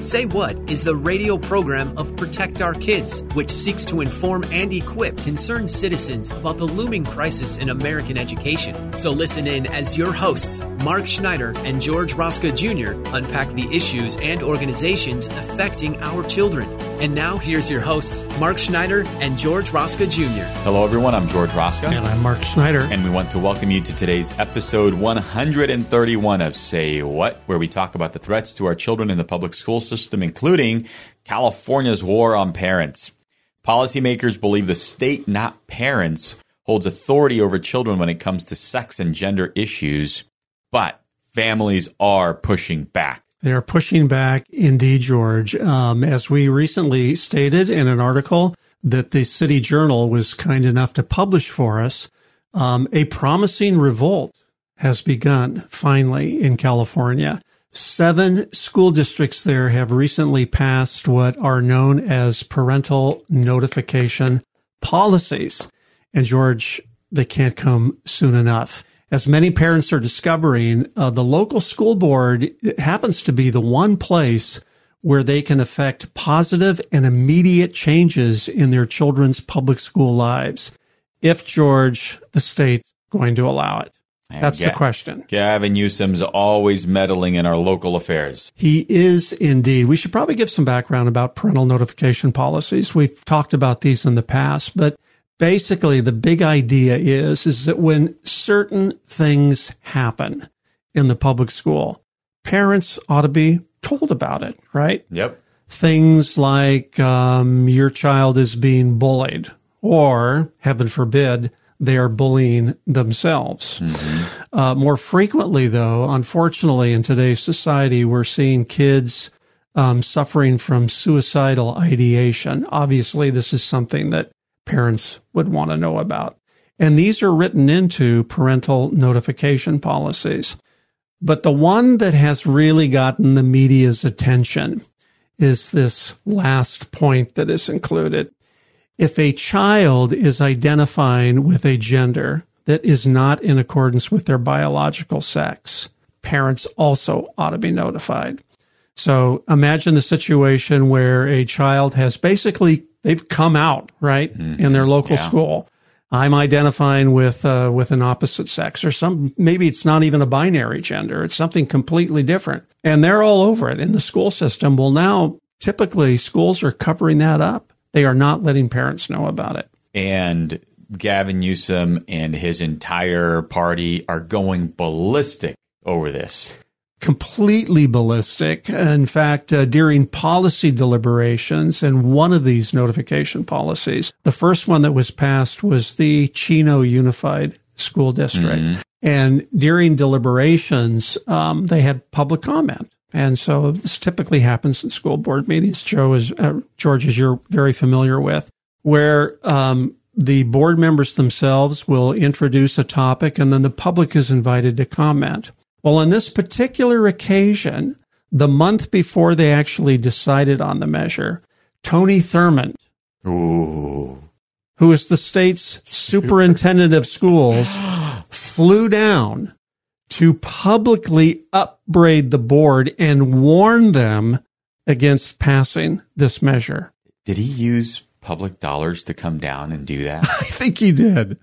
Say What is the radio program of Protect Our Kids, which seeks to inform and equip concerned citizens about the looming crisis in American education. So listen in as your hosts, Mark Schneider and George Rosca Jr., unpack the issues and organizations affecting our children. And now here's your hosts, Mark Schneider and George Rosca Jr. Hello, everyone. I'm George Rosca. And I'm Mark Schneider. And we want to welcome you to today's episode 131 of Say What, where we talk about the threats to our children in the public school system, including California's war on parents. Policymakers believe the state, not parents, holds authority over children when it comes to sex and gender issues, but families are pushing back. They are pushing back, indeed, George. Um, as we recently stated in an article that the City Journal was kind enough to publish for us, um, a promising revolt has begun finally in California. Seven school districts there have recently passed what are known as parental notification policies. And George, they can't come soon enough. As many parents are discovering, uh, the local school board happens to be the one place where they can affect positive and immediate changes in their children's public school lives. If George, the state's going to allow it. That's Ga- the question. Gavin Newsom's always meddling in our local affairs. He is indeed. We should probably give some background about parental notification policies. We've talked about these in the past, but basically the big idea is, is that when certain things happen in the public school, parents ought to be told about it, right? Yep. Things like um, your child is being bullied or, heaven forbid, they are bullying themselves. Mm-hmm. Uh, more frequently, though, unfortunately, in today's society, we're seeing kids um, suffering from suicidal ideation. Obviously, this is something that parents would want to know about. And these are written into parental notification policies. But the one that has really gotten the media's attention is this last point that is included if a child is identifying with a gender that is not in accordance with their biological sex, parents also ought to be notified. So imagine the situation where a child has basically they've come out right mm-hmm. in their local yeah. school. I'm identifying with uh, with an opposite sex, or some maybe it's not even a binary gender; it's something completely different, and they're all over it in the school system. Well, now typically schools are covering that up they are not letting parents know about it. And Gavin Newsom and his entire party are going ballistic over this. Completely ballistic. In fact, uh, during policy deliberations, and one of these notification policies, the first one that was passed was the Chino Unified School District. Mm-hmm. And during deliberations, um, they had public comment. And so this typically happens in school board meetings. Joe is uh, George, as you're very familiar with, where um, the board members themselves will introduce a topic, and then the public is invited to comment. Well, on this particular occasion, the month before they actually decided on the measure, Tony Thurmond, Ooh. who is the state's superintendent of schools, flew down to publicly upbraid the board and warn them against passing this measure. Did he use public dollars to come down and do that? I think he did.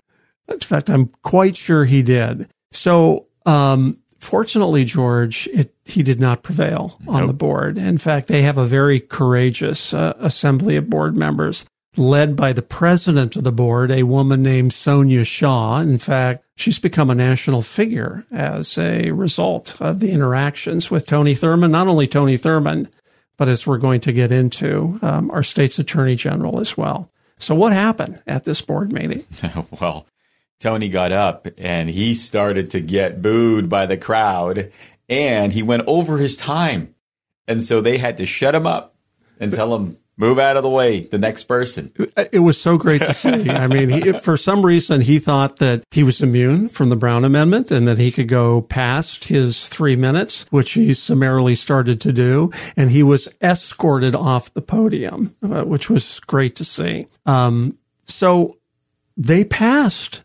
In fact, I'm quite sure he did. So, um, fortunately, George, it, he did not prevail on the board. In fact, they have a very courageous uh, assembly of board members led by the president of the board, a woman named Sonia Shaw. In fact, she's become a national figure as a result of the interactions with Tony Thurmond, Not only Tony Thurmond, but as we're going to get into, um, our state's attorney general as well. So, what happened at this board meeting? well, Tony got up and he started to get booed by the crowd and he went over his time. And so they had to shut him up and tell him, move out of the way, the next person. It was so great to see. I mean, he, for some reason, he thought that he was immune from the Brown Amendment and that he could go past his three minutes, which he summarily started to do. And he was escorted off the podium, uh, which was great to see. Um, so they passed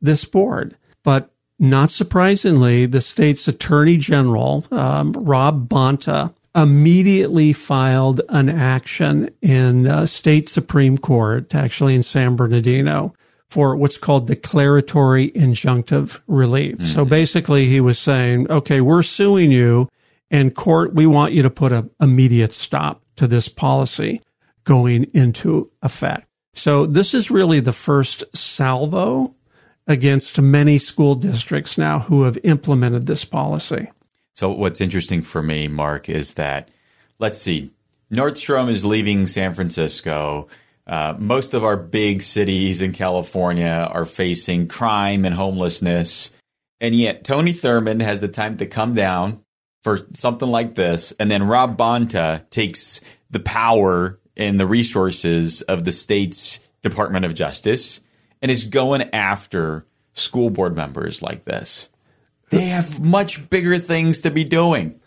this board, but not surprisingly, the state's attorney general, um, Rob Bonta, immediately filed an action in uh, state Supreme Court, actually in San Bernardino, for what's called declaratory injunctive relief. Mm-hmm. So basically, he was saying, okay, we're suing you in court. We want you to put an immediate stop to this policy going into effect. So this is really the first salvo against many school districts now who have implemented this policy. So what's interesting for me, Mark, is that let's see, Nordstrom is leaving San Francisco. Uh, most of our big cities in California are facing crime and homelessness. And yet Tony Thurmond has the time to come down for something like this. And then Rob Bonta takes the power and the resources of the state's Department of Justice and is going after school board members like this. They have much bigger things to be doing.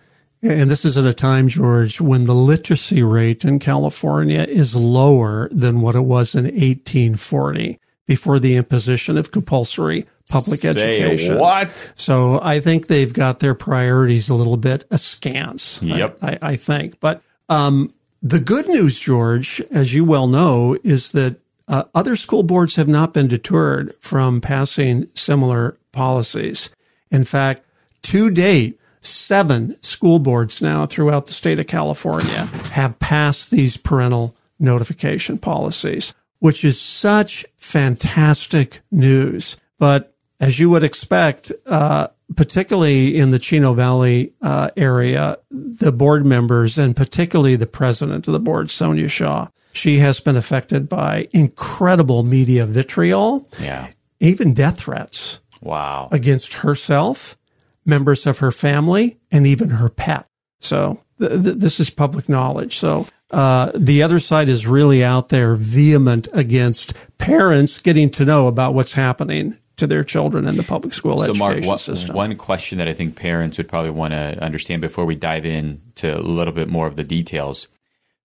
And this is at a time, George, when the literacy rate in California is lower than what it was in 1840 before the imposition of compulsory public Say education. What? So I think they've got their priorities a little bit askance. Yep. I, I, I think. But um, the good news, George, as you well know, is that uh, other school boards have not been deterred from passing similar policies. In fact, to date, seven school boards now throughout the state of California have passed these parental notification policies, which is such fantastic news. But as you would expect, uh, particularly in the Chino Valley uh, area, the board members and particularly the president of the board, Sonia Shaw, she has been affected by incredible media vitriol, Yeah. even death threats Wow. against herself, members of her family, and even her pet. So th- th- this is public knowledge. So uh, the other side is really out there vehement against parents getting to know about what's happening to their children in the public school So, education Mark, one, system. one question that I think parents would probably want to understand before we dive in to a little bit more of the details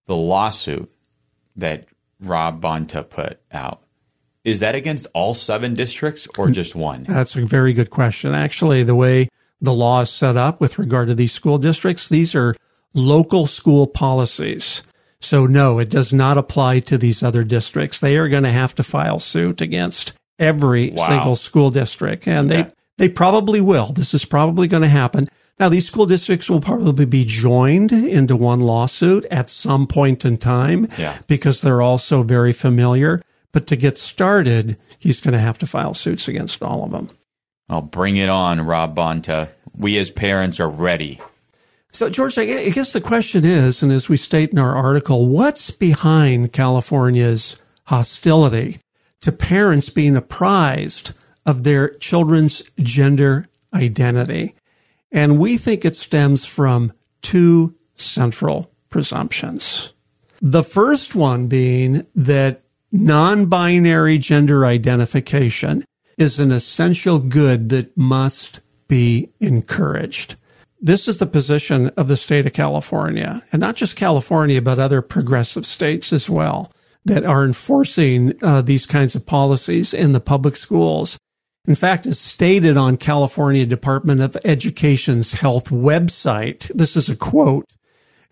the lawsuit that Rob Bonta put out. Is that against all seven districts or just one? That's a very good question. Actually, the way the law is set up with regard to these school districts, these are local school policies. So no, it does not apply to these other districts. They are going to have to file suit against every Wow. single school district and Okay. they they probably will. This is probably going to happen. Now, these school districts will probably be joined into one lawsuit at some point in time Yeah. because they're all so very familiar. But to get started, he's going to have to file suits against all of them. I'll bring it on, Rob Bonta. We as parents are ready. So, George, I guess the question is, and as we state in our article, what's behind California's hostility to parents being apprised of their children's gender identity? And we think it stems from two central presumptions. The first one being that non binary gender identification is an essential good that must be encouraged. This is the position of the state of California, and not just California, but other progressive states as well, that are enforcing uh, these kinds of policies in the public schools. In fact, as stated on California Department of Education's health website, this is a quote,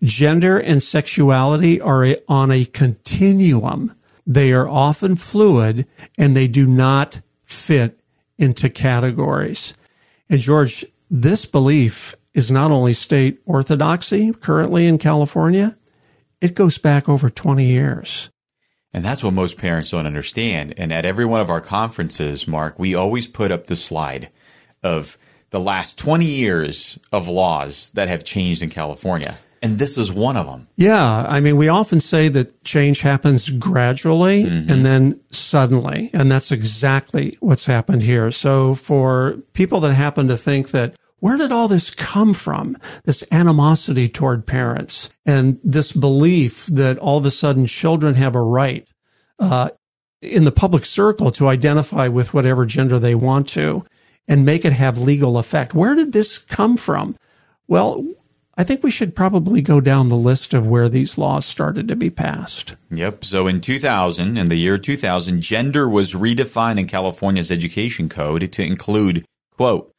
gender and sexuality are on a continuum. They are often fluid and they do not fit into categories. And George, this belief is not only state orthodoxy currently in California, it goes back over 20 years. And that's what most parents don't understand. And at every one of our conferences, Mark, we always put up the slide of the last 20 years of laws that have changed in California. And this is one of them. Yeah. I mean, we often say that change happens gradually mm-hmm. and then suddenly. And that's exactly what's happened here. So for people that happen to think that, where did all this come from? This animosity toward parents and this belief that all of a sudden children have a right, uh, in the public circle to identify with whatever gender they want to and make it have legal effect. Where did this come from? Well, I think we should probably go down the list of where these laws started to be passed. Yep. So in 2000, in the year 2000, gender was redefined in California's education code to include, quote,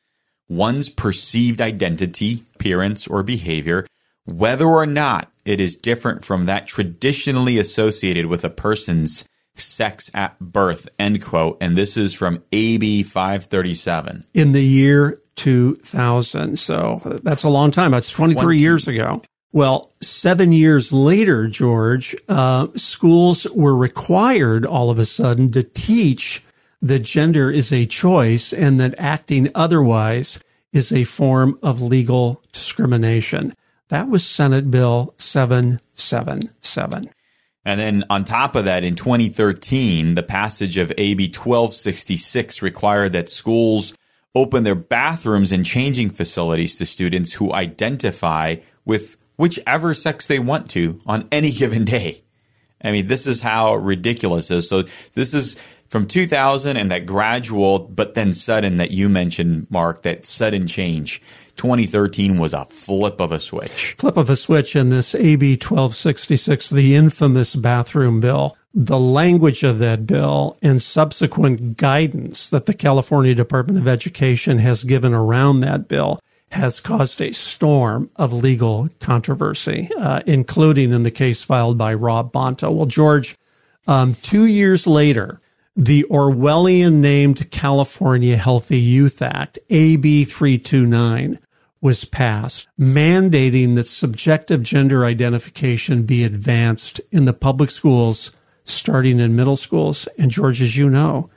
one's perceived identity, appearance, or behavior, whether or not it is different from that traditionally associated with a person's sex at birth, end quote. And this is from AB 537. In the year 2000. So that's a long time. That's 23 20. years ago. Well, seven years later, George, uh, schools were required all of a sudden to teach that gender is a choice and that acting otherwise is a form of legal discrimination. That was Senate Bill 777. And then on top of that, in 2013, the passage of AB 1266 required that schools open their bathrooms and changing facilities to students who identify with whichever sex they want to on any given day. I mean, this is how ridiculous is. So this is from 2000 and that gradual, but then sudden that you mentioned, Mark, that sudden change. 2013 was a flip of a switch. Flip of a switch in this AB 1266, the infamous bathroom bill. The language of that bill and subsequent guidance that the California Department of Education has given around that bill has caused a storm of legal controversy, uh, including in the case filed by Rob Bonta. Well, George, um, two years later, the Orwellian named California Healthy Youth Act, AB 329, was passed mandating that subjective gender identification be advanced in the public schools starting in middle schools. And George, as you know,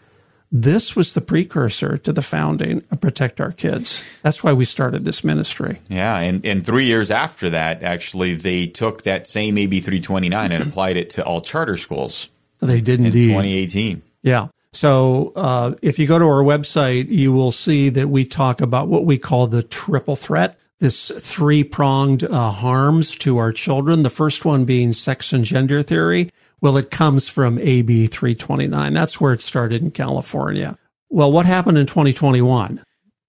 this was the precursor to the founding of Protect Our Kids. That's why we started this ministry. Yeah, and, and three years after that, actually, they took that same AB 329 and applied it to all charter schools. They did indeed. In 2018. Yeah. So uh, if you go to our website, you will see that we talk about what we call the triple threat. This three pronged uh, harms to our children. The first one being sex and gender theory. Well, it comes from AB 329. That's where it started in California. Well, what happened in 2021?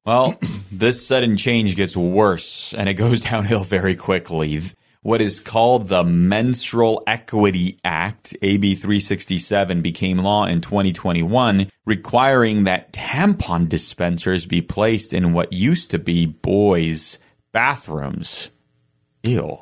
Well, this sudden change gets worse and it goes downhill very quickly what is called the Menstrual Equity Act, AB 367, became law in 2021, requiring that tampon dispensers be placed in what used to be boys' bathrooms. Ew.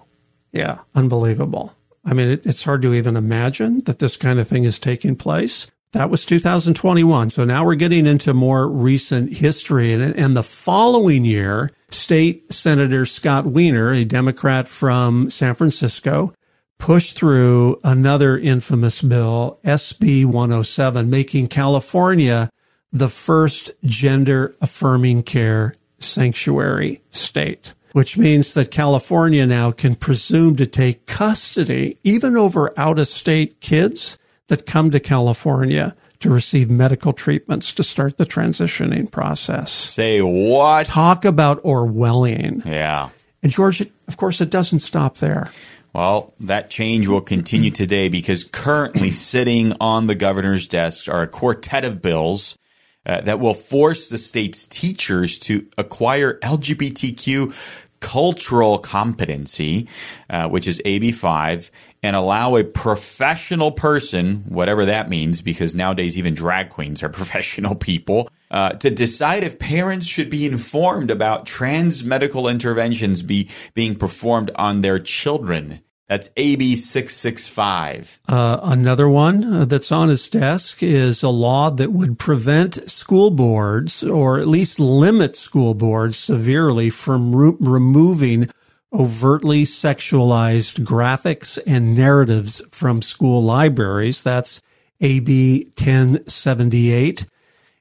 Yeah, unbelievable. I mean, it, it's hard to even imagine that this kind of thing is taking place. That was 2021. So now we're getting into more recent history. And, and the following year, State Senator Scott Wiener, a Democrat from San Francisco, pushed through another infamous bill, SB 107, making California the first gender affirming care sanctuary state, which means that California now can presume to take custody even over out of state kids that come to California to receive medical treatments to start the transitioning process. Say what? Talk about Orwellian. Yeah. And George, of course, it doesn't stop there. Well, that change will continue today because currently sitting on the governor's desk are a quartet of bills uh, that will force the state's teachers to acquire LGBTQ cultural competency, uh, which is AB5, and allow a professional person, whatever that means, because nowadays even drag queens are professional people, uh, to decide if parents should be informed about trans medical interventions be, being performed on their children. That's AB 665. Uh, another one uh, that's on his desk is a law that would prevent school boards, or at least limit school boards severely, from re- removing overtly sexualized graphics and narratives from school libraries. That's AB 1078.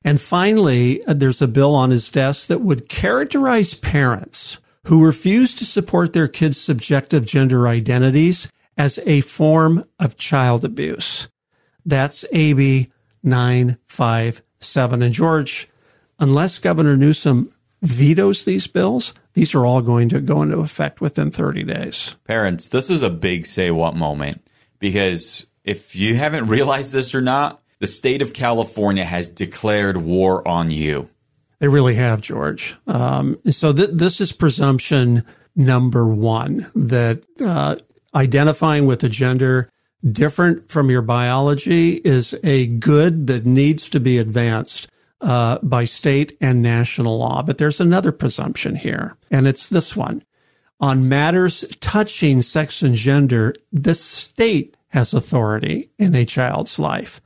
And finally, uh, there's a bill on his desk that would characterize parents who refuse to support their kids' subjective gender identities as a form of child abuse. That's AB 957. And George, unless Governor Newsom vetoes these bills, these are all going to go into effect within 30 days. Parents, this is a big say what moment because if you haven't realized this or not, the state of California has declared war on you. They really have, George. Um, so th- this is presumption number one that uh, identifying with a gender different from your biology is a good that needs to be advanced uh, by state and national law. But there's another presumption here, and it's this one. On matters touching sex and gender, the state has authority in a child's life,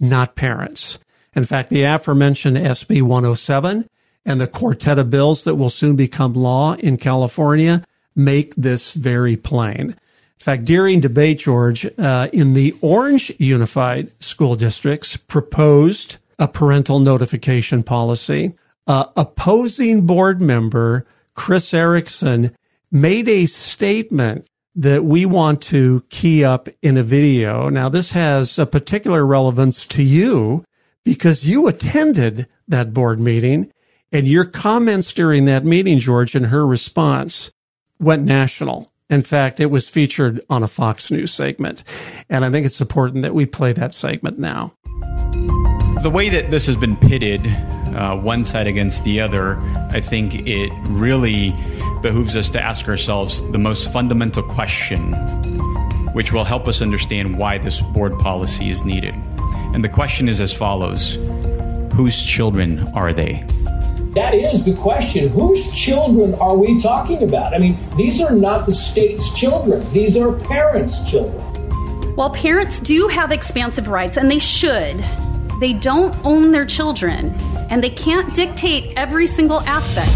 not parents. In fact, the aforementioned SB 107 and the quartet of bills that will soon become law in California make this very plain. In fact, during debate, George, uh, in the Orange Unified School Districts proposed a parental notification policy. Uh, opposing board member Chris Erickson made a statement that we want to key up in a video. Now, this has a particular relevance to you because you attended that board meeting and your comments during that meeting, George, and her response went national. In fact, it was featured on a Fox News segment. And I think it's important that we play that segment now the way that this has been pitted, uh, one side against the other, I think it really behooves us to ask ourselves the most fundamental question, which will help us understand why this board policy is needed. And the question is as follows Whose children are they? That is the question. Whose children are we talking about? I mean, these are not the state's children, these are parents' children. While parents do have expansive rights, and they should, they don't own their children, and they can't dictate every single aspect.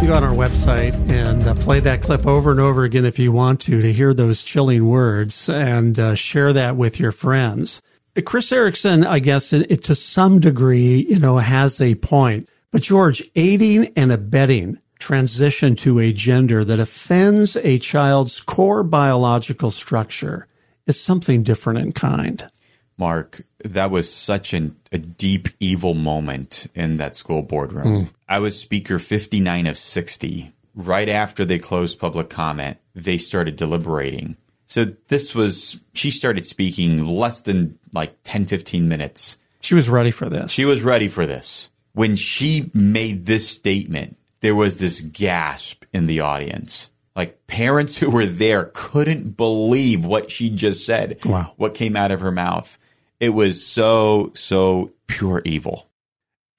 You go on our website and uh, play that clip over and over again if you want to, to hear those chilling words and uh, share that with your friends. Chris Erickson, I guess, it, it, to some degree, you know, has a point. But George, aiding and abetting transition to a gender that offends a child's core biological structure is something different in kind. Mark, that was such an, a deep, evil moment in that school boardroom. Mm. I was speaker 59 of 60. Right after they closed public comment, they started deliberating. So this was, she started speaking less than like 10, 15 minutes. She was ready for this. She was ready for this. When she made this statement, there was this gasp in the audience. Like parents who were there couldn't believe what she just said. Wow. What came out of her mouth. It was so, so pure evil.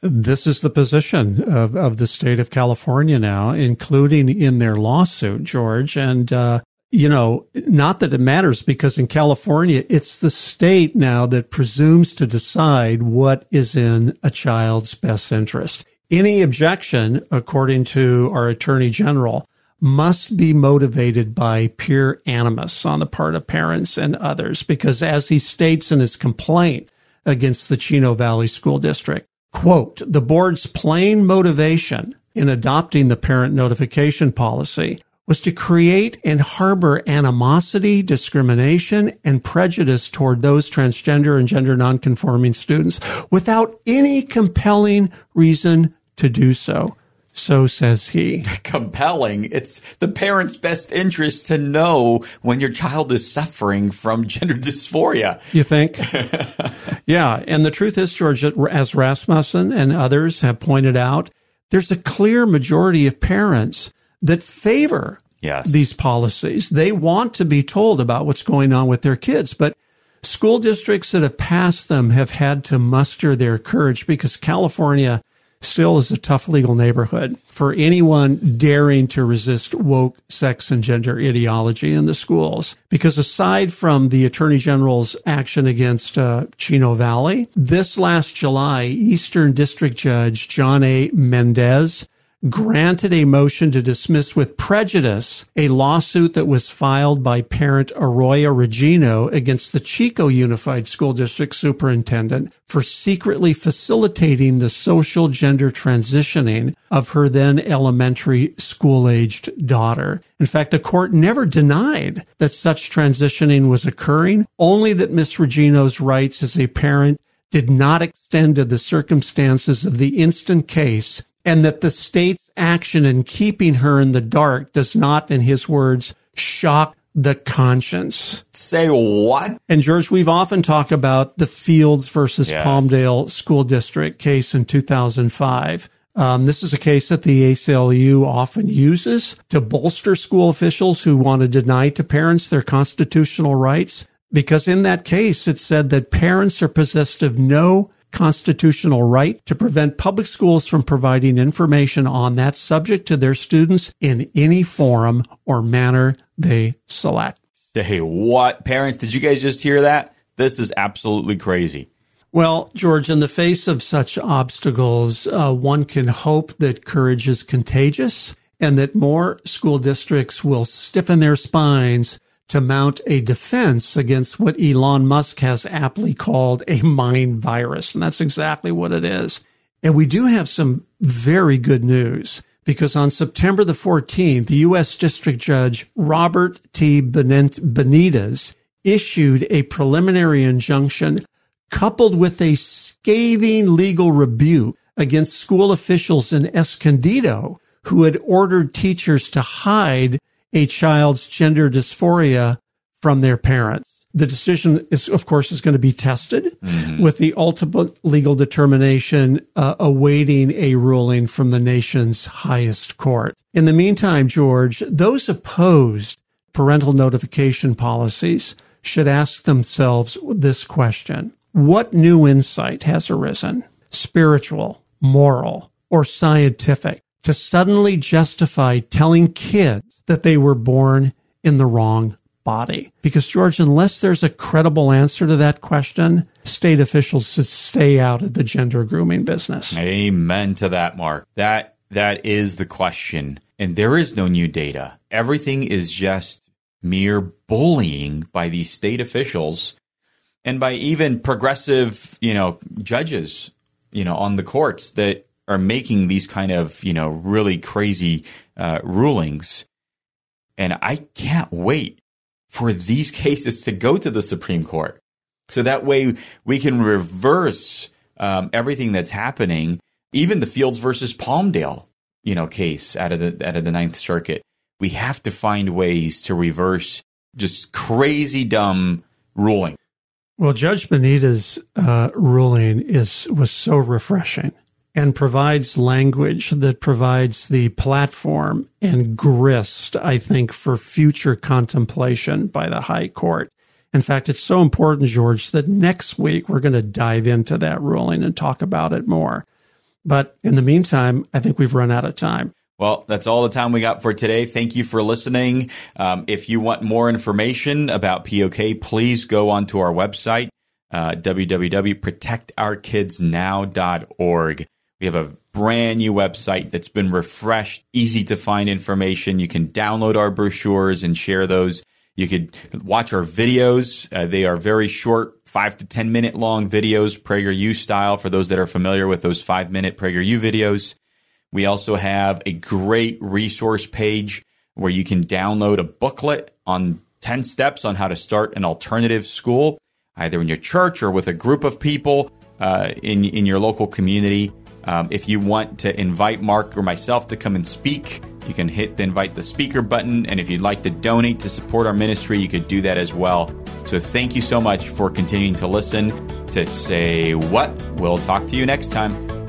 This is the position of, of the state of California now, including in their lawsuit, George. And, uh, you know, not that it matters because in California, it's the state now that presumes to decide what is in a child's best interest. Any objection, according to our attorney general, must be motivated by pure animus on the part of parents and others, because as he states in his complaint against the Chino Valley School District, quote, the board's plain motivation in adopting the parent notification policy was to create and harbor animosity, discrimination, and prejudice toward those transgender and gender nonconforming students without any compelling reason to do so. So says he. Compelling. It's the parent's best interest to know when your child is suffering from gender dysphoria. You think? yeah. And the truth is, George, as Rasmussen and others have pointed out, there's a clear majority of parents that favor yes. these policies. They want to be told about what's going on with their kids, but school districts that have passed them have had to muster their courage because California still is a tough legal neighborhood for anyone daring to resist woke sex and gender ideology in the schools. Because aside from the Attorney General's action against uh, Chino Valley, this last July, Eastern District Judge John A. Mendez granted a motion to dismiss with prejudice a lawsuit that was filed by parent Aurora Regino against the Chico Unified School District superintendent for secretly facilitating the social gender transitioning of her then elementary school aged daughter. In fact, the court never denied that such transitioning was occurring, only that Miss Regino's rights as a parent did not extend to the circumstances of the instant case and that the state's action in keeping her in the dark does not, in his words, shock the conscience. Say what? And George, we've often talked about the Fields versus Yes. Palmdale School District case in 2005. Um, this is a case that the ACLU often uses to bolster school officials who want to deny to parents their constitutional rights. Because in that case, it said that parents are possessed of no constitutional right to prevent public schools from providing information on that subject to their students in any forum or manner they select. Say what? Parents, did you guys just hear that? This is absolutely crazy. Well, George, in the face of such obstacles, uh, one can hope that courage is contagious and that more school districts will stiffen their spines to mount a defense against what Elon Musk has aptly called a mind virus. And that's exactly what it is. And we do have some very good news because on September the 14th, the U.S. District Judge Roger T. Benitez issued a preliminary injunction coupled with a scathing legal rebuke against school officials in Escondido who had ordered teachers to hide a child's gender dysphoria from their parents. The decision is, of course, is going to be tested with the ultimate legal determination uh, awaiting a ruling from the nation's highest court. In the meantime, George, those opposed parental notification policies should ask themselves this question. What new insight has arisen, spiritual, moral, or scientific, to suddenly justify telling kids that they were born in the wrong body? Because, George, unless there's a credible answer to that question, state officials should stay out of the gender grooming business. Amen to that, Mark. That that is the question. And there is no new data. Everything is just mere bullying by these state officials and by even progressive, you know, judges, you know, on the courts that are making these kind of, you know, really crazy uh, rulings. And I can't wait for these cases to go to the Supreme Court. So that way we can reverse um, everything that's happening, even the Fields versus Palmdale, you know, case out of the out of the Ninth Circuit. We have to find ways to reverse just crazy dumb ruling. Well, Judge Benitez' uh, ruling is was so refreshing and provides language that provides the platform and grist, I think, for future contemplation by the High Court. In fact, it's so important, George, that next week we're going to dive into that ruling and talk about it more. But in the meantime, I think we've run out of time. Well, that's all the time we got for today. Thank you for listening. Um, if you want more information about POK, please go onto our website, uh, www.protectourkidsnow.org. We have a brand new website that's been refreshed, easy to find information. You can download our brochures and share those. You could watch our videos. Uh, they are very short, five to 10 minute long videos, PragerU style, for those that are familiar with those five minute PragerU videos. We also have a great resource page where you can download a booklet on 10 steps on how to start an alternative school, either in your church or with a group of people uh, in, in your local community. Um, if you want to invite Mark or myself to come and speak, you can hit the invite the speaker button. And if you'd like to donate to support our ministry, you could do that as well. So thank you so much for continuing to listen to Say What. We'll talk to you next time.